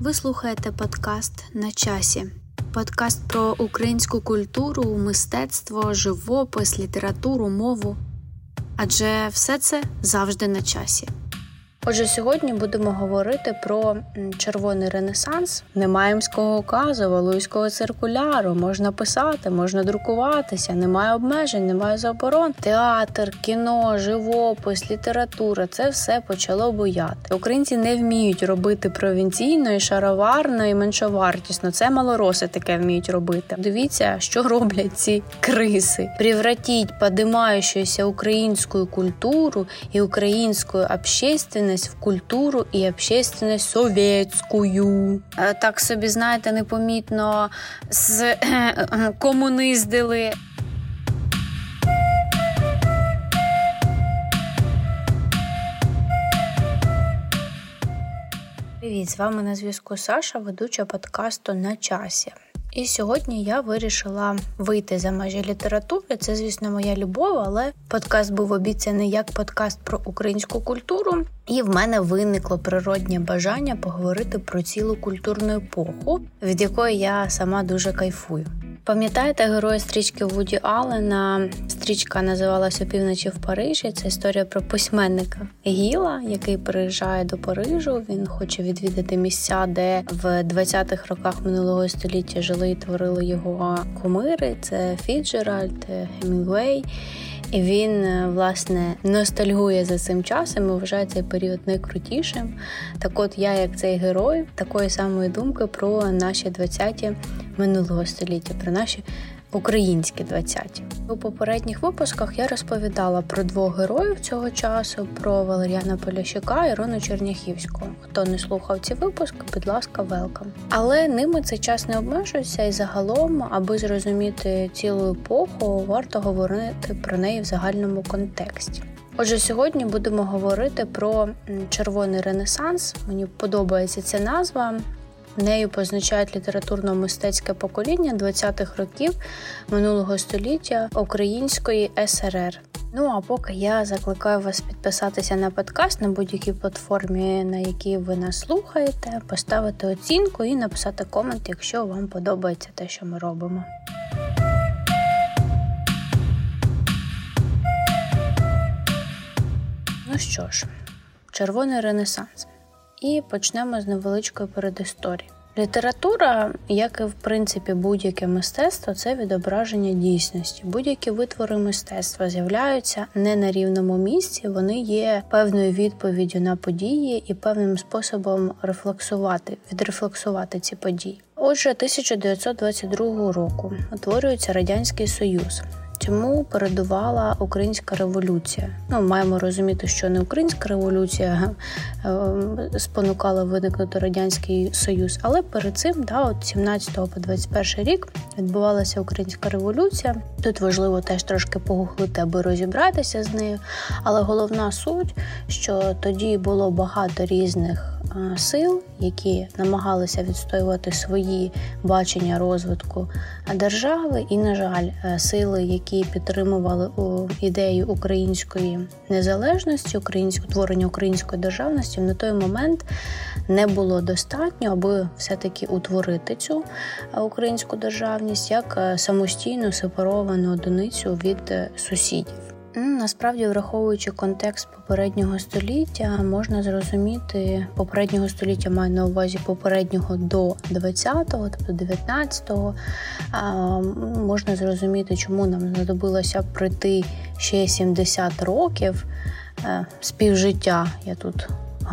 Ви слухаєте подкаст на часі. Подкаст про українську культуру, мистецтво, живопис, літературу, мову. Адже все це завжди на часі. Отже, сьогодні будемо говорити про червоний ренесанс, Немаємського указу, Валуйського циркуляру. Можна писати, можна друкуватися, немає обмежень, немає заборон. Театр, кіно, живопис, література це все почало бояти. Українці не вміють робити провінційно і шароварно і меншовартісно. Це малороси таке вміють робити. Дивіться, що роблять ці криси. Привратіть подимаючуюся українську культуру і українську общественность в культуру і общественность совєтською. Е, так собі, знаєте, непомітно з комуниздили. Привіт, з вами на зв'язку Саша, ведуча подкасту на часі. І сьогодні я вирішила вийти за межі літератури. Це, звісно, моя любов, але подкаст був обіцяний як подкаст про українську культуру, і в мене виникло природнє бажання поговорити про цілу культурну епоху, від якої я сама дуже кайфую. Пам'ятаєте героя стрічки Вуді Аллена? Стрічка називалася Півночі в Парижі. Це історія про письменника Гіла, який приїжджає до Парижу. Він хоче відвідати місця, де в 20-х роках минулого століття жили і творили його кумири. Це Фіджеральд, Хемінгуей. І він власне ностальгує за цим часом і вважає цей період найкрутішим. Так, от я, як цей герой, такої самої думки про наші 20-ті минулого століття, про наші українські 20-ті. У попередніх випусках я розповідала про двох героїв цього часу: про Валеріана Полящука і Рону Черняхівського. Хто не слухав ці випуски, будь ласка, велкам. Але ними цей час не обмежується, і загалом, аби зрозуміти цілу епоху, варто говорити про неї в загальному контексті. Отже, сьогодні будемо говорити про червоний ренесанс. Мені подобається ця назва. Нею позначають літературно-мистецьке покоління 20-х років минулого століття Української СРР. Ну а поки я закликаю вас підписатися на подкаст на будь-якій платформі, на якій ви нас слухаєте, поставити оцінку і написати комент, якщо вам подобається те, що ми робимо. Ну що ж, червоний ренесанс. І почнемо з невеличкої передісторії. Література, як і в принципі будь-яке мистецтво, це відображення дійсності. Будь-які витвори мистецтва з'являються не на рівному місці, вони є певною відповіддю на події і певним способом рефлексувати, відрефлексувати ці події. Отже, 1922 року утворюється радянський союз. Чому передувала українська революція? Ну, маємо розуміти, що не українська революція е, спонукала виникнути радянський союз, але перед цим, да, от 17 по 21 рік відбувалася українська революція. Тут важливо теж трошки погуглити, аби розібратися з нею. Але головна суть, що тоді було багато різних сил, які намагалися відстоювати свої бачення розвитку держави, і, на жаль, е, сили, які підтримували ідею української незалежності, українського творення української державності, на той момент не було достатньо, аби все-таки утворити цю е, українську державність як е, самостійну сепаровану одиницю від сусідів. Насправді, враховуючи контекст попереднього століття, можна зрозуміти попереднього століття маю на увазі попереднього до 20-го, тобто 19-го, можна зрозуміти, чому нам знадобилося прийти ще 70 років е, співжиття. Я тут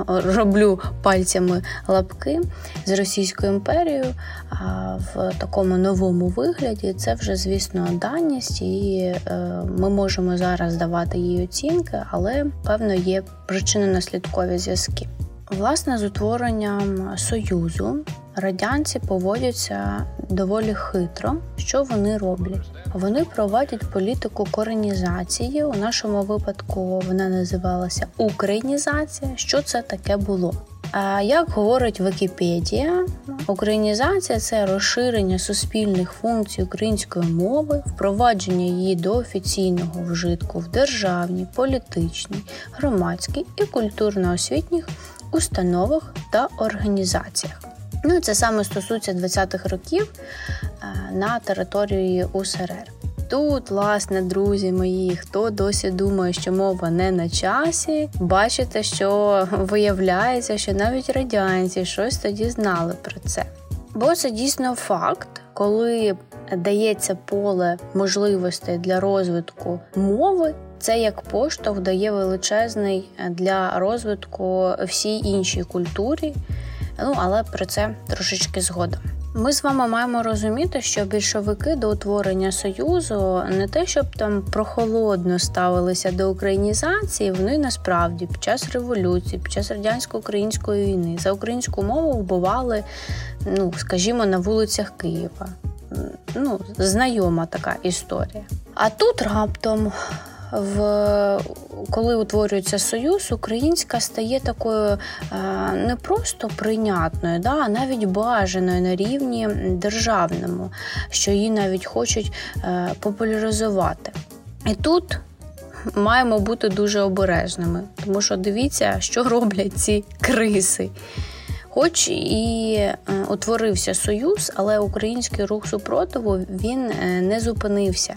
роблю пальцями лапки з Російською імперією а в такому новому вигляді. Це вже, звісно, даність, і е, ми можемо зараз давати їй оцінки, але певно є причинно-наслідкові зв'язки. Власне, з утворенням союзу радянці поводяться доволі хитро. Що вони роблять? Вони проводять політику коренізації. У нашому випадку вона називалася українізація. Що це таке було? А як говорить Вікіпедія, українізація це розширення суспільних функцій української мови, впровадження її до офіційного вжитку в державній, політичній, громадській і культурно-освітніх установах та організаціях. Ну, це саме стосується 20-х років е, на території УСРР. Тут, власне, друзі мої, хто досі думає, що мова не на часі, бачите, що виявляється, що навіть радянці щось тоді знали про це. Бо це дійсно факт, коли дається поле можливостей для розвитку мови. Це як поштовх дає величезний для розвитку всій іншій культурі, ну але про це трошечки згодом. Ми з вами маємо розуміти, що більшовики до утворення союзу не те, щоб там прохолодно ставилися до українізації, вони насправді під час революції, під час радянсько-української війни за українську мову вбивали, ну скажімо, на вулицях Києва. Ну, знайома така історія. А тут раптом в коли утворюється союз, українська стає такою е, не просто прийнятною, да, а навіть бажаною на рівні державному, що її навіть хочуть е, популяризувати. І тут маємо бути дуже обережними, тому що дивіться, що роблять ці криси. Хоч і е, утворився союз, але український рух супротиву він не зупинився.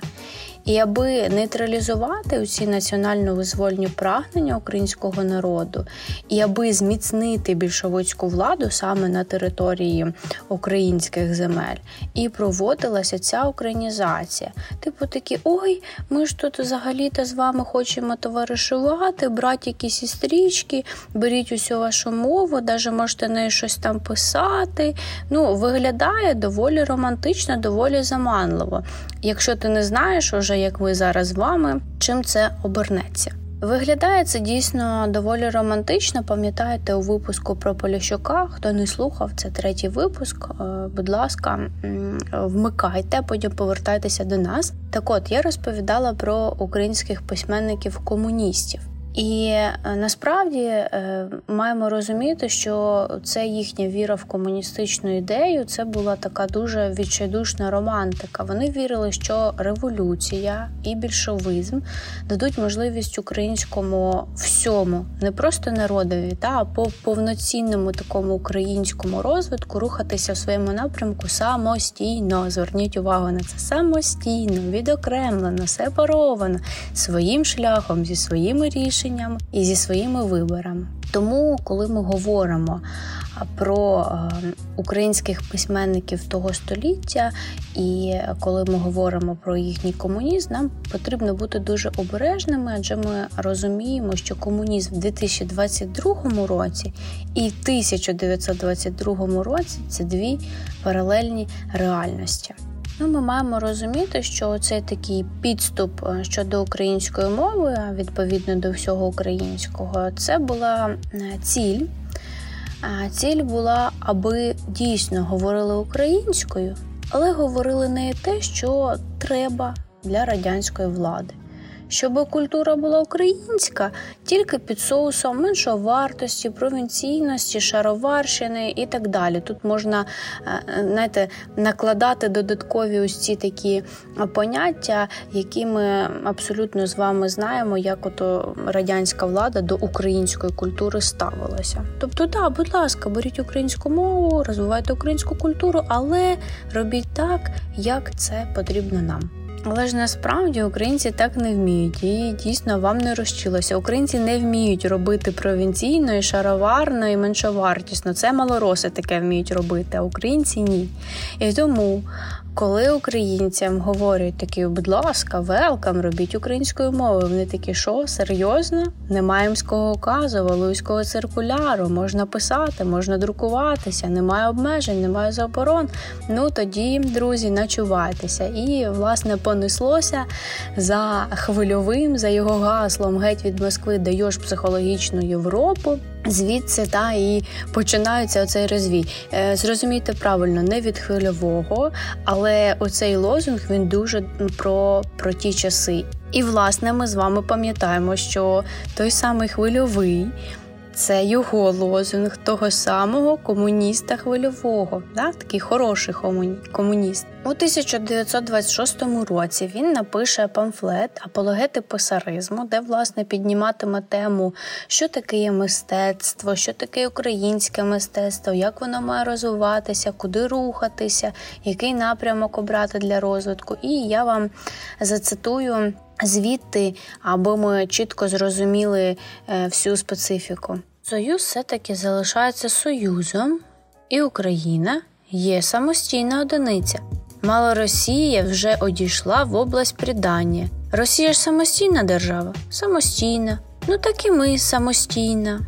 І аби нейтралізувати ці національно-визвольні прагнення українського народу, і аби зміцнити більшовицьку владу саме на території українських земель, і проводилася ця українізація. Типу такі, ой, ми ж тут взагалі-то з вами хочемо товаришувати, братіки, сестрички, беріть усю вашу мову, навіть можете неї щось там писати. Ну, виглядає доволі романтично, доволі заманливо. Якщо ти не знаєш, уже як ви зараз з вами, чим це обернеться. Виглядає це дійсно доволі романтично. Пам'ятаєте у випуску про Поліщука? Хто не слухав, це третій випуск. Е, будь ласка, вмикайте, потім повертайтеся до нас. Так от я розповідала про українських письменників-комуністів. І е, насправді е, маємо розуміти, що це їхня віра в комуністичну ідею. Це була така дуже відчайдушна романтика. Вони вірили, що революція і більшовизм дадуть можливість українському всьому, не просто народові, та а по повноцінному такому українському розвитку рухатися в своєму напрямку самостійно. Зверніть увагу на це самостійно, відокремлено, сепаровано своїм шляхом зі своїми рішеннями рішенням і зі своїми виборами. Тому, коли ми говоримо про українських письменників того століття, і коли ми говоримо про їхній комунізм, нам потрібно бути дуже обережними, адже ми розуміємо, що комунізм в 2022 році і в 1922 році це дві паралельні реальності. Ну, Ми маємо розуміти, що це такий підступ е, щодо української мови, відповідно до всього українського, це була ціль. Ціль була, аби дійсно говорили українською, але говорили не те, що треба для радянської влади щоб культура була українська, тільки під соусом меншовартості, провінційності, шароварщини і так далі. Тут можна е, знаєте, накладати додаткові ось ці такі поняття, які ми абсолютно з вами знаємо, як ото радянська влада до української культури ставилася. Тобто, так, будь ласка, беріть українську мову, розвивайте українську культуру, але робіть так, як це потрібно нам. Але ж насправді українці так не вміють, і дійсно вам не розчилося. Українці не вміють робити провінційно, і шароварно і меншовартісно. Це малороси таке вміють робити, а українці ні. І тому коли українцям говорять такі, будь ласка, велкам, робіть українською мовою, вони такі, що серйозно? Немає мського указу, валуйського циркуляру, можна писати, можна друкуватися, немає обмежень, немає заборон. Ну тоді, друзі, начувайтеся. І, власне, понеслося за хвильовим, за його гаслом геть від Москви даєш психологічну Європу. Звідси та і починається оцей розвій. Е, зрозумійте правильно, не від хвильового, але оцей лозунг він дуже про, про ті часи. І власне ми з вами пам'ятаємо, що той самий хвильовий. Це його лозунг того самого комуніста хвильового, да? такий хороший комуніст. У 1926 році він напише памфлет Апологети писаризму, де власне підніматиме тему, що таке є мистецтво, що таке українське мистецтво, як воно має розвиватися, куди рухатися, який напрямок обрати для розвитку. І я вам зацитую звідти, аби ми чітко зрозуміли е, всю специфіку. Союз все-таки залишається союзом, і Україна є самостійна одиниця. Мало Росія вже одійшла в область придання. Росія ж самостійна держава? Самостійна. Ну так і ми самостійна.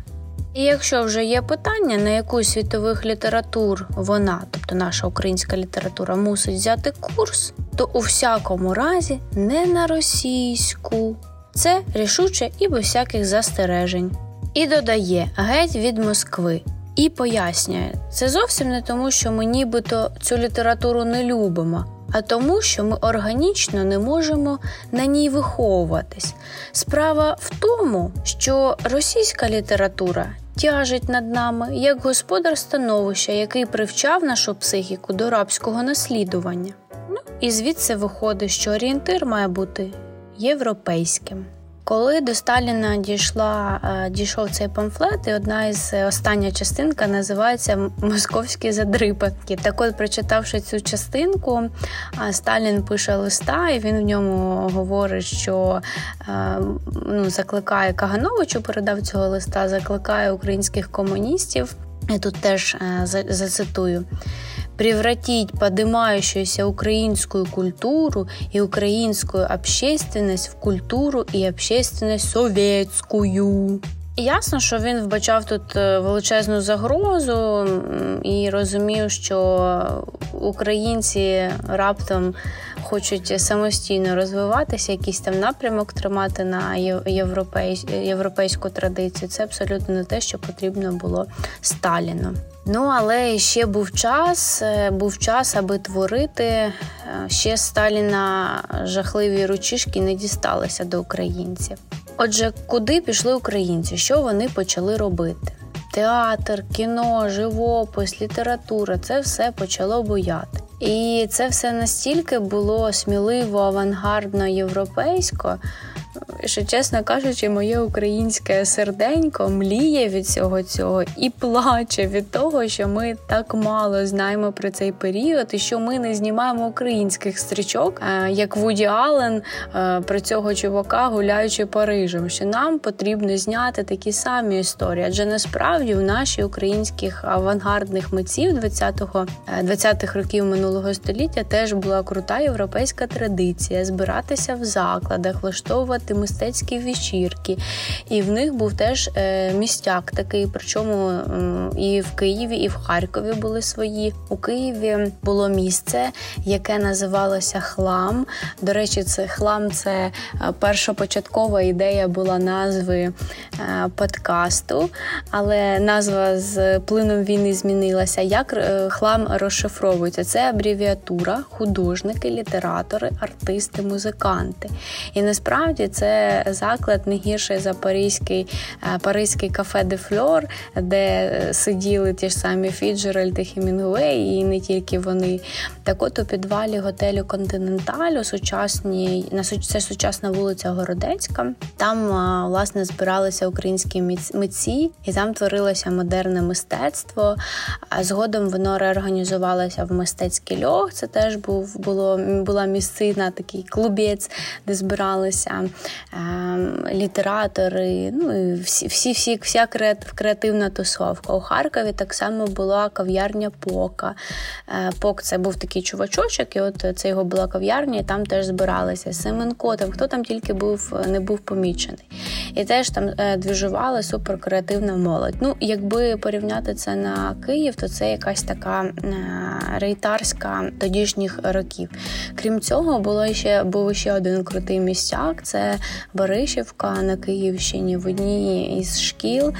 І якщо вже є питання, на яку світових літератур вона, тобто наша українська література, мусить взяти курс, то у всякому разі не на російську. Це рішуче і без всяких застережень. І додає геть від Москви. І пояснює, це зовсім не тому, що ми нібито цю літературу не любимо, а тому, що ми органічно не можемо на ній виховуватись. Справа в тому, що російська література тяжить над нами як господар становища, який привчав нашу психіку до рабського наслідування. Ну і звідси виходить, що орієнтир має бути європейським. Коли до Сталіна дійшла е, дійшов цей памфлет, і одна із е, остання частинка називається Московські задрипанки. Так от, прочитавши цю частинку, Сталін пише листа, і він в ньому говорить, що е, ну, закликає Кагановичу, передав цього листа, закликає українських комуністів. Я тут теж зацитую превратить поднимающуюся украинскую культуру и украинскую общественность в культуру и общественность советскую. Ясно, що він вбачав тут е, величезну загрозу і розумів, що українці раптом хочуть самостійно розвиватися, якийсь там напрямок тримати на європейську традицію. Це абсолютно не те, що потрібно було Сталіну. Ну, але ще був час, е, був час, аби творити. Е, ще Сталіна жахливі ручишки не дісталися до українців. Отже, куди пішли українці? Що вони почали робити? Театр, кіно, живопис, література це все почало бояти. І це все настільки було сміливо, авангардно, європейсько, що, чесно кажучи, моє українське серденько мліє від всього цього і плаче від того, що ми так мало знаємо про цей період, і що ми не знімаємо українських стрічок, е, як Вуді Аллен е, про цього чувака, гуляючи Парижем. Що нам потрібно зняти такі самі історії, адже насправді в наші українських авангардних митців 20-го 20-х е, років минулого століття теж була крута європейська традиція збиратися в закладах, влаштовувати мистецькі вечірки. І в них був теж е, містяк такий. Причому і в Києві, і в Харкові були свої. У Києві було місце, яке називалося Хлам. До речі, це хлам це е, першопочаткова ідея була назви е, подкасту, але назва з плином війни змінилася. Як хлам розшифровується? Це абревіатура, художники, літератори, артисти, музиканти. І насправді це заклад не гірший за паризький е, паризький кафе де Фльор, де сиділи ті ж самі Фіджеральд і Хемінгуей, і не тільки вони. Так от у підвалі готелю Континенталю, сучасні на це сучасна вулиця Городецька. Там власне збиралися українські митці, і там творилося модерне мистецтво. А згодом воно реорганізувалося в мистецький льох. Це теж був було була місцина, такий клубець, де збиралися літератори, ну всі, всі, всі вся креативна тусовка. У Харкові так само була кав'ярня Пока. Е, Пок це був такий чувачочок, і от це його була кав'ярня, і там теж збиралися. Семенко, там хто там тільки був, не був помічений. І теж там е, двіжувала суперкреативна молодь. Ну, якби порівняти це на Київ, то це якась така е, рейтарська тодішніх років. Крім цього, було ще був ще один крутий місцяк. Це Баришівка на Київщині в одній із шкіл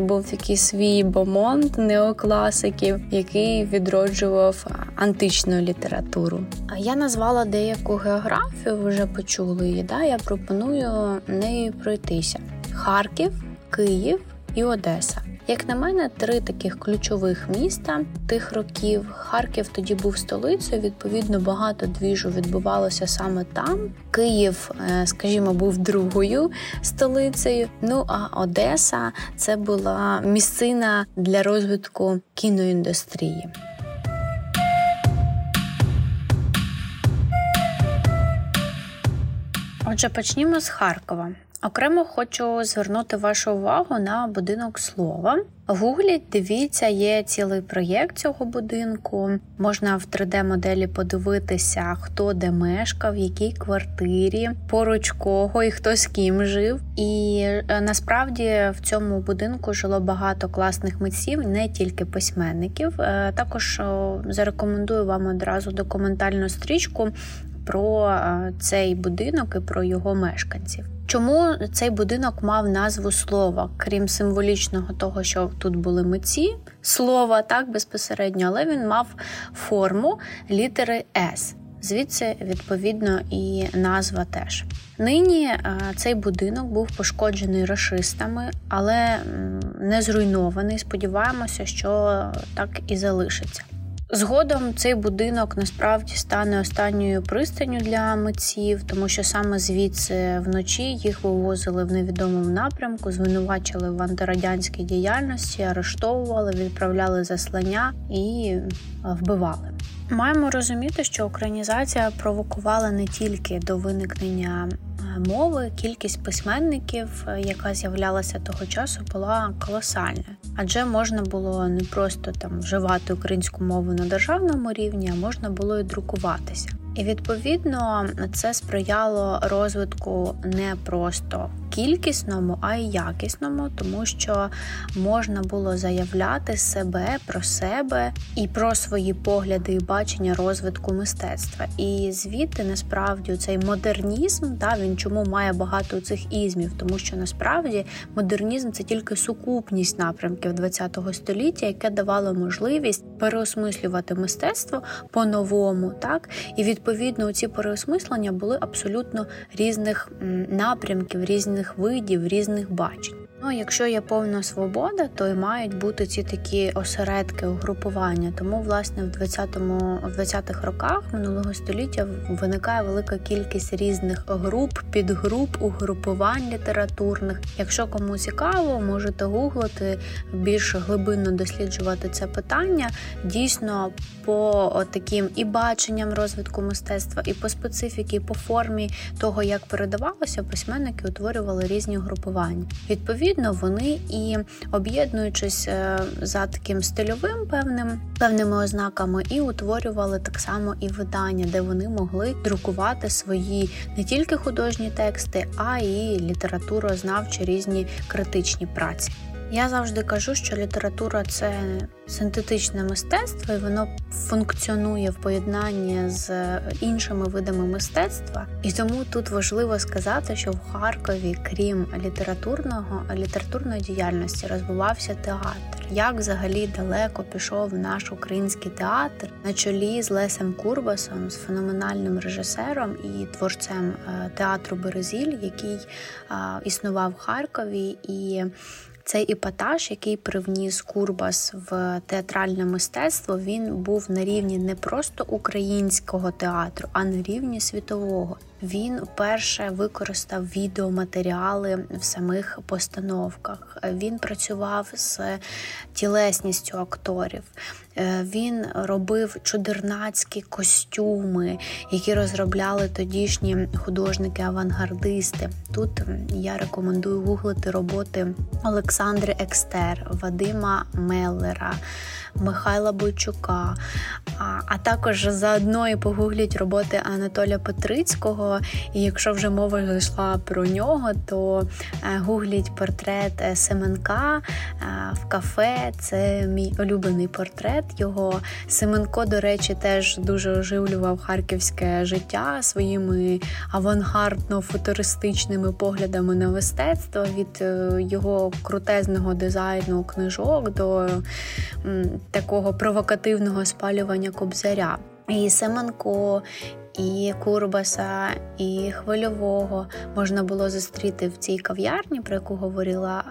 був такий свій бомонд неокласиків, який відроджував античну літературу. Я назвала деяку географію, ви вже почули її. Да? Я пропоную нею пройтися: Харків, Київ, і Одеса. Як на мене, три таких ключових міста тих років. Харків тоді був столицею. Відповідно, багато двіжу відбувалося саме там. Київ, е, скажімо, був другою столицею. Ну а Одеса це була місцина для розвитку кіноіндустрії. Отже, почнімо з Харкова. Окремо хочу звернути вашу увагу на будинок слова. В гуглі дивіться, є цілий проєкт цього будинку. Можна в 3D-моделі подивитися, хто де мешкав, в якій квартирі, поруч кого і хто з ким жив. І е, насправді в цьому будинку жило багато класних митців, не тільки письменників. Е, також зарекомендую вам одразу документальну стрічку про е, цей будинок і про його мешканців. Чому цей будинок мав назву слова, крім символічного того, що тут були митці слова, так безпосередньо, але він мав форму літери С. Звідси, відповідно, і назва теж. Нині е, цей будинок був пошкоджений рашистами, але не зруйнований. Сподіваємося, що так і залишиться. Згодом цей будинок насправді стане останньою пристанню для митців, тому що саме звідси вночі їх вивозили в невідомому напрямку, звинувачили в антирадянській діяльності, арештовували, відправляли заслання і вбивали. Маємо розуміти, що українізація провокувала не тільки до виникнення мови, кількість письменників, е, яка з'являлася того часу, була колосальна, адже можна було не просто там вживати українську мову на державному рівні, а можна було і друкуватися. І відповідно це сприяло розвитку не просто кількісному, а й якісному, тому що можна було заявляти себе про себе і про свої погляди і бачення розвитку мистецтва. І звідти насправді цей модернізм, да, він чому має багато цих ізмів, тому що насправді модернізм це тільки сукупність напрямків ХХ століття, яке давало можливість переосмислювати мистецтво по-новому, так і відповідно ці переосмислення були абсолютно різних напрямків, різних різних видів, різних бачень. Ну, якщо є повна свобода, то й мають бути ці такі осередки угрупування. Тому, власне, в 20-му, в 20-х роках минулого століття виникає велика кількість різних груп, підгруп, угрупувань літературних. Якщо кому цікаво, можете гуглити більш глибинно досліджувати це питання. Дійсно, по таким і баченням розвитку мистецтва, і по специфіки, і по формі того, як передавалося, письменники утворювали різні групування. Відповідно відповідно вони і об'єднуючись е, за таким стильовим певним певними ознаками, і утворювали так само і видання, де вони могли друкувати свої не тільки художні тексти, а й літературознавчі різні критичні праці. Я завжди кажу, що література це синтетичне мистецтво, і воно функціонує в поєднанні з іншими видами мистецтва. І тому тут важливо сказати, що в Харкові, крім літературного літературної діяльності, розвивався театр. Як взагалі далеко пішов наш український театр на чолі з Лесем Курбасом, з феноменальним режисером і творцем е, театру Березіль, який існував в Харкові і. Цей іпатаж, який привніс Курбас в театральне мистецтво, він був на рівні не просто українського театру, а на рівні світового. Він вперше використав відеоматеріали в самих постановках. Він працював з тілесністю акторів. Е, він робив чудернацькі костюми, які розробляли тодішні художники-авангардисти. Тут я рекомендую гуглити роботи Олександри Екстер, Вадима Меллера. Михайла Бойчука, а також заодно і погугліть роботи Анатолія Петрицького. І якщо вже мова зайшла про нього, то е, гугліть портрет е, Семенка е, в кафе. Це мій улюблений портрет. Його Семенко, до речі, теж дуже оживлював харківське життя своїми авангардно-футуристичними поглядами на мистецтво від його крутезного дизайну книжок до такого провокативного спалювання кобзаря. І Семенко, і Курбаса, і Хвильового можна було зустріти в цій кав'ярні, про яку говорила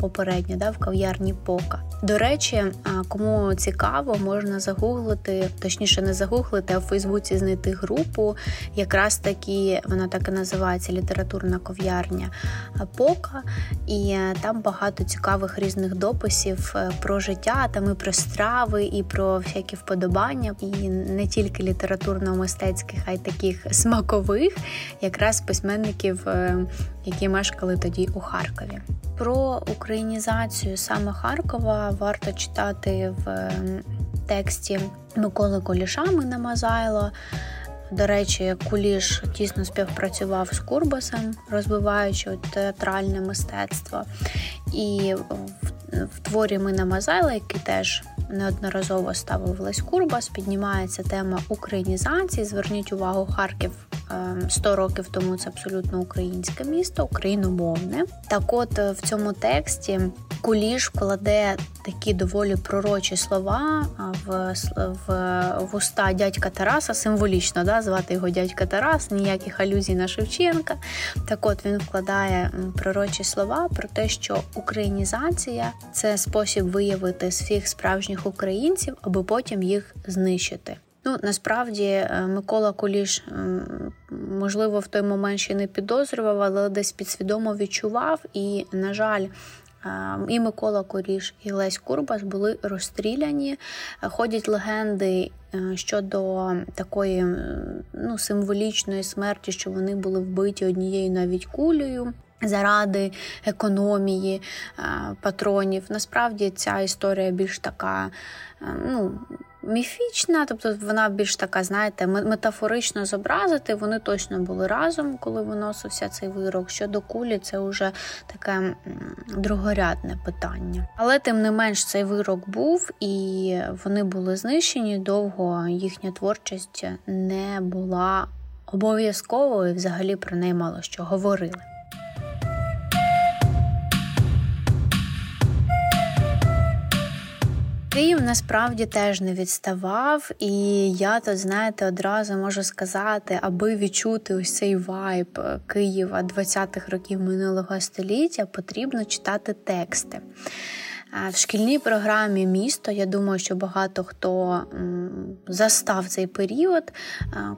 попередньо, да, в кав'ярні Пока. До речі, кому цікаво, можна загуглити, точніше, не загуглити, а в Фейсбуці знайти групу. Якраз таки вона так і називається літературна кав'ярня Пока, і там багато цікавих різних дописів е, про життя, там і про страви, і про всякі вподобання, і не тільки літературно-мистецьких, а й таких смакових, якраз письменників, е, які мешкали тоді у Харкові. Про українізацію саме Харкова варто читати в тексті Миколи Коліша «Мина Мазайло». До речі, Куліш тісно співпрацював з Курбасом, розвиваючи театральне мистецтво. І в творі Мина Мазайла, який теж неодноразово ставив Лесь Курбас, піднімається тема українізації. Зверніть увагу, Харків 100 ем, років тому це абсолютно українське місто, україномовне. Так, от е, в цьому тексті Куліш вкладе такі доволі пророчі слова в в, в уста дядька Тараса, символічно да, звати його дядька Тарас, ніяких алюзій на Шевченка. Так от він вкладає пророчі слова про те, що українізація це спосіб виявити своїх справжніх українців, аби потім їх знищити. Ну, насправді е, Микола Куліш, можливо, в той момент ще не підозрював, але десь підсвідомо відчував. І, на жаль, і Микола Коріш, і Лесь Курбас були розстріляні. Ходять легенди е, щодо такої ну, символічної смерті, що вони були вбиті однією навіть кулею. Заради економії е, патронів. Насправді ця історія більш така, ну міфічна, тобто вона більш така, знаєте, метафорично зобразити. Вони точно були разом, коли виносився цей вирок. Щодо кулі, це вже таке другорядне питання. Але тим не менш цей вирок був, і вони були знищені. Довго їхня творчість не була обов'язковою, і взагалі про неї мало що говорили. Київ насправді теж не відставав, і я тут, знаєте, одразу можу сказати, аби відчути ось цей вайб Києва 20-х років минулого століття, потрібно читати тексти. В шкільній програмі місто я думаю, що багато хто застав цей період,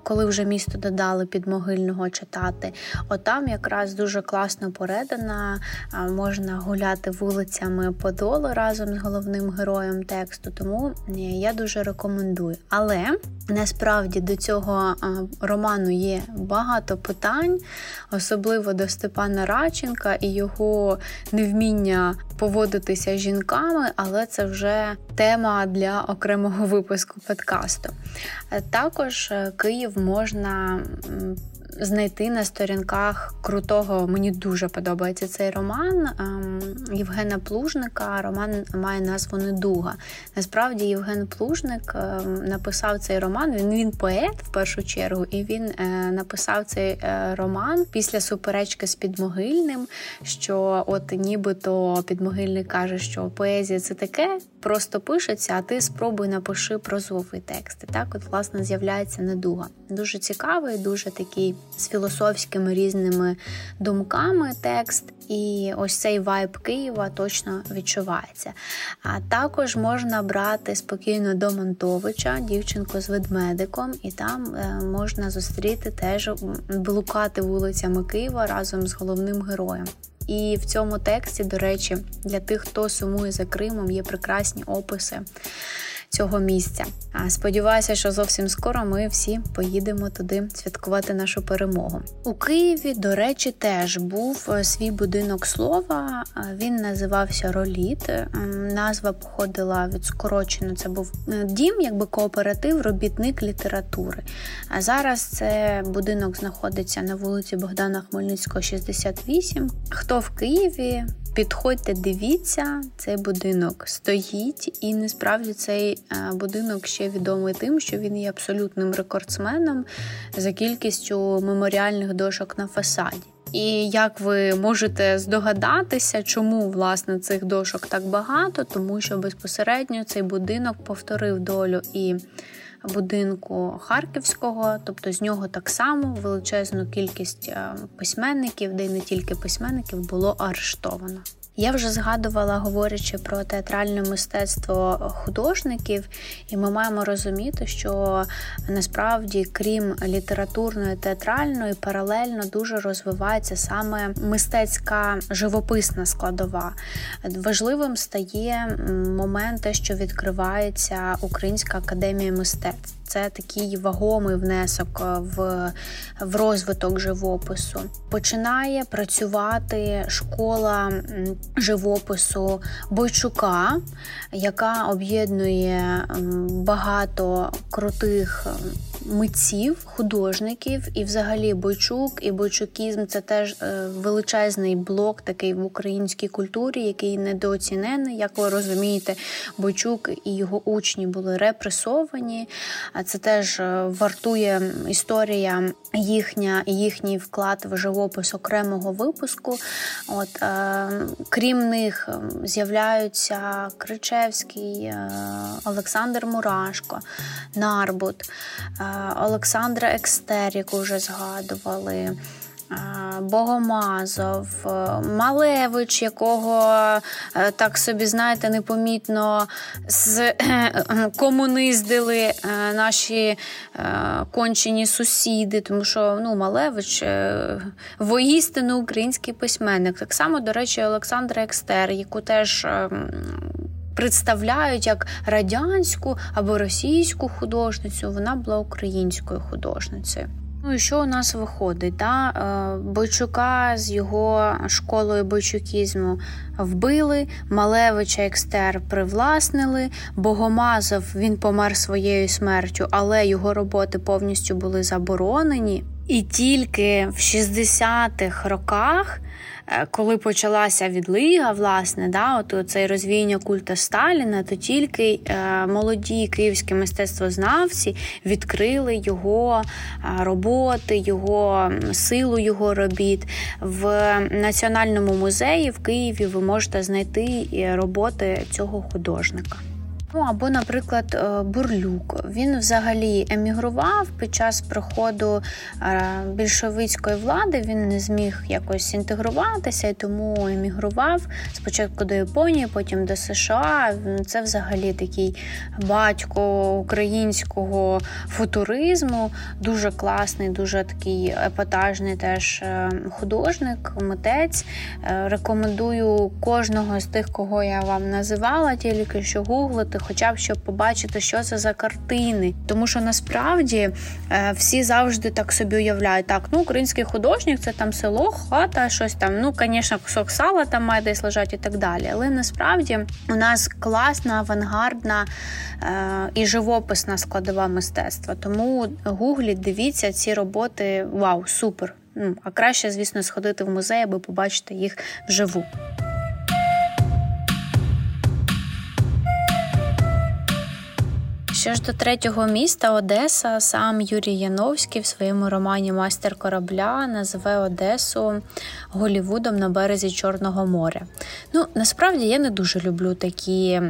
коли вже місто додали підмогильного читати. Отам якраз дуже класно передана, можна гуляти вулицями Подолу разом з головним героєм тексту, тому я дуже рекомендую. Але насправді до цього роману є багато питань, особливо до Степана Радченка і його невміння поводитися жінками жінками, але це вже тема для окремого випуску подкасту. Також е, Київ можна знайти на сторінках крутого. Мені дуже подобається цей роман ем, Євгена Плужника. Роман має назву Недуга. Насправді, Євген Плужник ем, написав цей роман. Він він поет в першу чергу, і він е, написав цей е, роман після суперечки з підмогильним. Що от нібито підмогильник каже, що поезія це таке, просто пишеться, а ти спробуй напиши прозовий текст. І так, от власне з'являється недуга. Дуже цікавий, дуже такий з філософськими різними думками текст, і ось цей вайб Києва точно відчувається. А також можна брати спокійно до Монтовича, дівчинку з ведмедиком, і там е, можна зустріти теж блукати вулицями Києва разом з головним героєм. І в цьому тексті, до речі, для тих, хто сумує за Кримом, є прекрасні описи цього місця. А сподіваюся, що зовсім скоро ми всі поїдемо туди святкувати нашу перемогу. У Києві, до речі, теж був е, свій будинок слова. Він називався Роліт. Назва походила від скорочено. Це був е, дім, якби кооператив, робітник літератури. А зараз це будинок знаходиться на вулиці Богдана Хмельницького, 68. Хто в Києві? Підходьте, дивіться, цей будинок стоїть, і насправді цей е, будинок ще відомий тим, що він є абсолютним рекордсменом за кількістю меморіальних дошок на фасаді. І як ви можете здогадатися, чому власне цих дошок так багато, тому що безпосередньо цей будинок повторив долю і будинку Харківського, тобто з нього так само величезну кількість е, письменників, де й не тільки письменників, було арештовано. Я вже згадувала, говорячи про театральне мистецтво художників, і ми маємо розуміти, що насправді, крім літературної, театральної, паралельно дуже розвивається саме мистецька живописна складова. Важливим стає момент, те, що відкривається Українська академія мистецтв це такий вагомий внесок е, в в розвиток живопису. Починає працювати школа живопису Бойчука, яка об'єднує багато крутих митців, художників, і взагалі бойчук і бойчукізм це теж е, величезний блок такий в українській культурі, який недооцінений. Як ви розумієте, бойчук і його учні були репресовані. Це теж е, вартує історія їхня, їхній вклад в живопис окремого випуску. От е, крім них з'являються Кричевський, Олександр Мурашко, Нарбут. Олександра Екстерік. вже згадували. Богомазов, Малевич, якого е, так собі, знаєте, непомітно з комуниздили е, наші е, кончені сусіди, тому що ну, Малевич воістину український письменник. Так само, до речі, Олександра Екстер, яку теж представляють як радянську або російську художницю, вона була українською художницею. Ну і що у нас виходить? Да? Е, Бойчука з його школою бойчукізму вбили, Малевича Екстер привласнили, Богомазов він помер своєю смертю, але його роботи повністю були заборонені. І тільки в 60-х роках коли почалася відлига, власне, да, от цей розвіяння культа Сталіна, то тільки е, молоді київські мистецтвознавці відкрили його е, роботи, його силу його робіт. В Національному музеї в Києві ви можете знайти роботи цього художника. Ну або, наприклад, е, Бурлюк. Він взагалі емігрував під час приходу е, більшовицької влади. Він не зміг якось інтегруватися і тому емігрував спочатку до Японії, потім до США. Це взагалі такий батько українського футуризму, дуже класний, дуже такий епатажний теж е, художник, митець. Рекомендую кожного з тих, кого я вам називала, тільки що гуглити хоча б щоб побачити, що це за картини. Тому що насправді е, всі завжди так собі уявляють, так, ну український художник це там село, хата, щось там. Ну, звісно, кусок сала там має десь лежати і так далі. Але насправді у нас класна, авангардна е, і живописна складова мистецтва. Тому гуглі, дивіться ці роботи. Вау, супер! Ну, а краще, звісно, сходити в музей, аби побачити їх вживу. Що ж до третього міста Одеса, сам Юрій Яновський в своєму романі Майстер корабля називе Одесу Голівудом на березі Чорного моря. Ну, насправді я не дуже люблю такі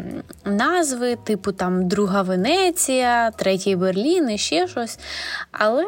назви, типу там Друга Венеція, Третій Берлін і ще щось. Але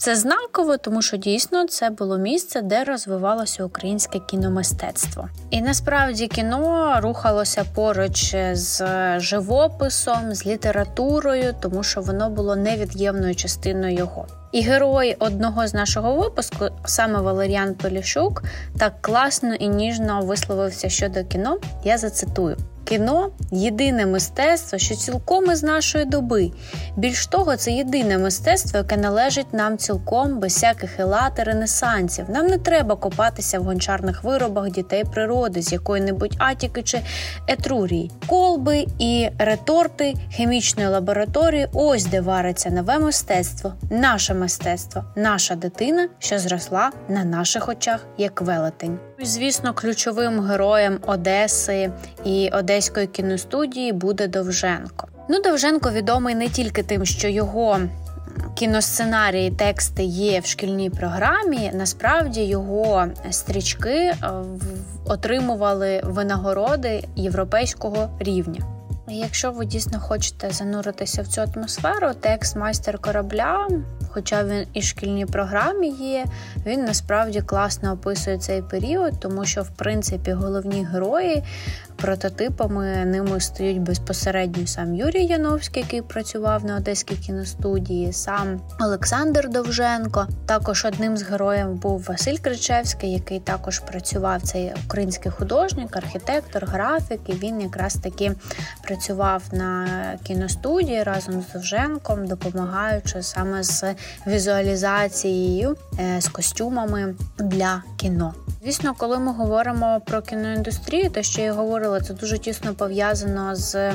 це знаково, тому що дійсно це було місце, де розвивалося українське кіномистецтво. І насправді кіно рухалося поруч з живописом, з літературою, тому що воно було невід'ємною частиною його. І герой одного з нашого випуску, саме Валеріан Поліщук, так класно і ніжно висловився щодо кіно. Я зацитую. Кіно єдине мистецтво, що цілком із нашої доби. Більш того, це єдине мистецтво, яке належить нам цілком без всяких елат і ренесансів. Нам не треба копатися в гончарних виробах дітей природи з якої-небудь атіки чи етрурії, колби і реторти хімічної лабораторії. Ось де вариться нове мистецтво, наше мистецтво, наша дитина, що зросла на наших очах як велетень. Звісно, ключовим героєм Одеси і Одеської кіностудії буде Довженко. Ну, Довженко відомий не тільки тим, що його кіносценарії, тексти є в шкільній програмі. Насправді його стрічки е, отримували винагороди європейського рівня. Якщо ви дійсно хочете зануритися в цю атмосферу, текст майстер корабля, хоча він і в шкільній програмі є, він насправді класно описує цей період, тому що в принципі головні герої прототипами ними стають безпосередньо сам Юрій Яновський, який працював на одеській кіностудії, сам Олександр Довженко. Також одним з героїв був Василь Кричевський, який також працював цей український художник, архітектор, графік. І він якраз таки працював на кіностудії разом з Довженком, допомагаючи саме з візуалізацією, е, з костюмами для кіно. Звісно, коли ми говоримо про кіноіндустрію, те, що я говорила, це дуже тісно пов'язано з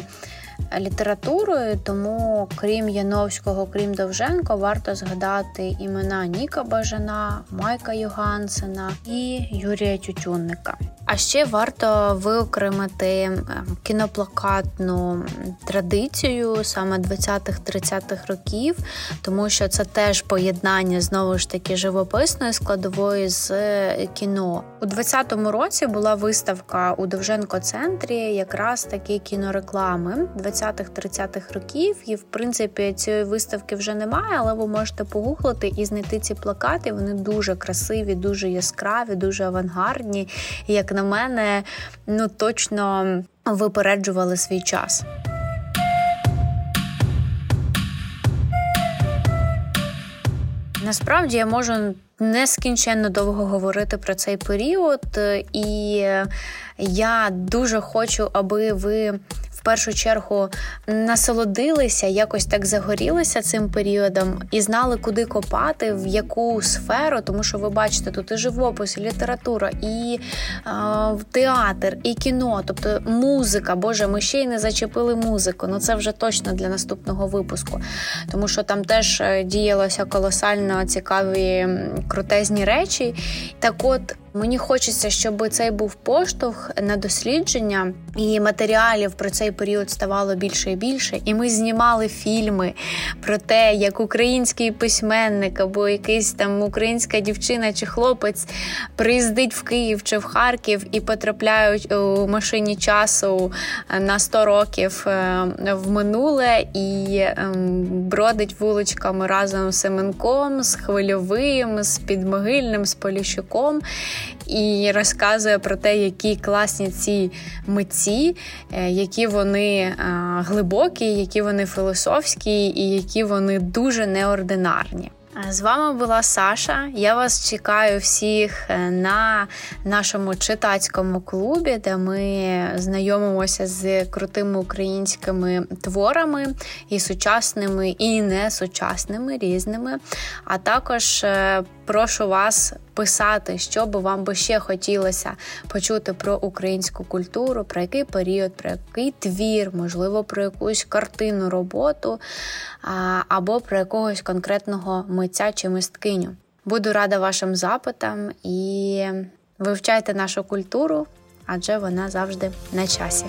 літературою, тому крім Яновського, крім Довженко, варто згадати імена Ніка Бажана, Майка Югансена і Юрія Тютюнника. А ще варто виокремити ем, кіноплакатну традицію саме 20-30-х років, тому що це теж поєднання знову ж таки живописної складової з кіно. У 20-му році була виставка у Довженко центрі, якраз таки кінореклами 20-30-х років. І в принципі цієї виставки вже немає, але ви можете погуглити і знайти ці плакати. Вони дуже красиві, дуже яскраві, дуже авангардні. як на мене, ну точно випереджували свій час. Насправді я можу нескінченно довго говорити про цей період, і я дуже хочу, аби ви першу чергу насолодилися, якось так загорілися цим періодом і знали, куди копати, в яку сферу, тому що ви бачите, тут і живопис, і література, і е, театр, і кіно, тобто музика. Боже, ми ще й не зачепили музику. Ну це вже точно для наступного випуску, тому що там теж е, діялося колосально цікаві крутезні речі. Так, от. Мені хочеться, щоб цей був поштовх на дослідження, і матеріалів про цей період ставало більше і більше. І ми знімали фільми про те, як український письменник або якийсь там українська дівчина чи хлопець приїздить в Київ чи в Харків і потрапляють у машині часу на 100 років е, в минуле і ем, бродить вуличками разом з Семенком, з Хвильовим, з Підмогильним, з Поліщуком і розказує про те, які класні ці митці, е, які вони е, глибокі, які вони філософські, і які вони дуже неординарні. З вами була Саша. Я вас чекаю всіх е, на нашому читацькому клубі, де ми знайомимося з крутими українськими творами і сучасними, і несучасними різними. А також прошу вас писати, що би вам би ще хотілося почути про українську культуру, про який період, про який твір, можливо, про якусь картину роботу або про якогось конкретного митця чи мисткиню. Буду рада вашим запитам і вивчайте нашу культуру, адже вона завжди на часі.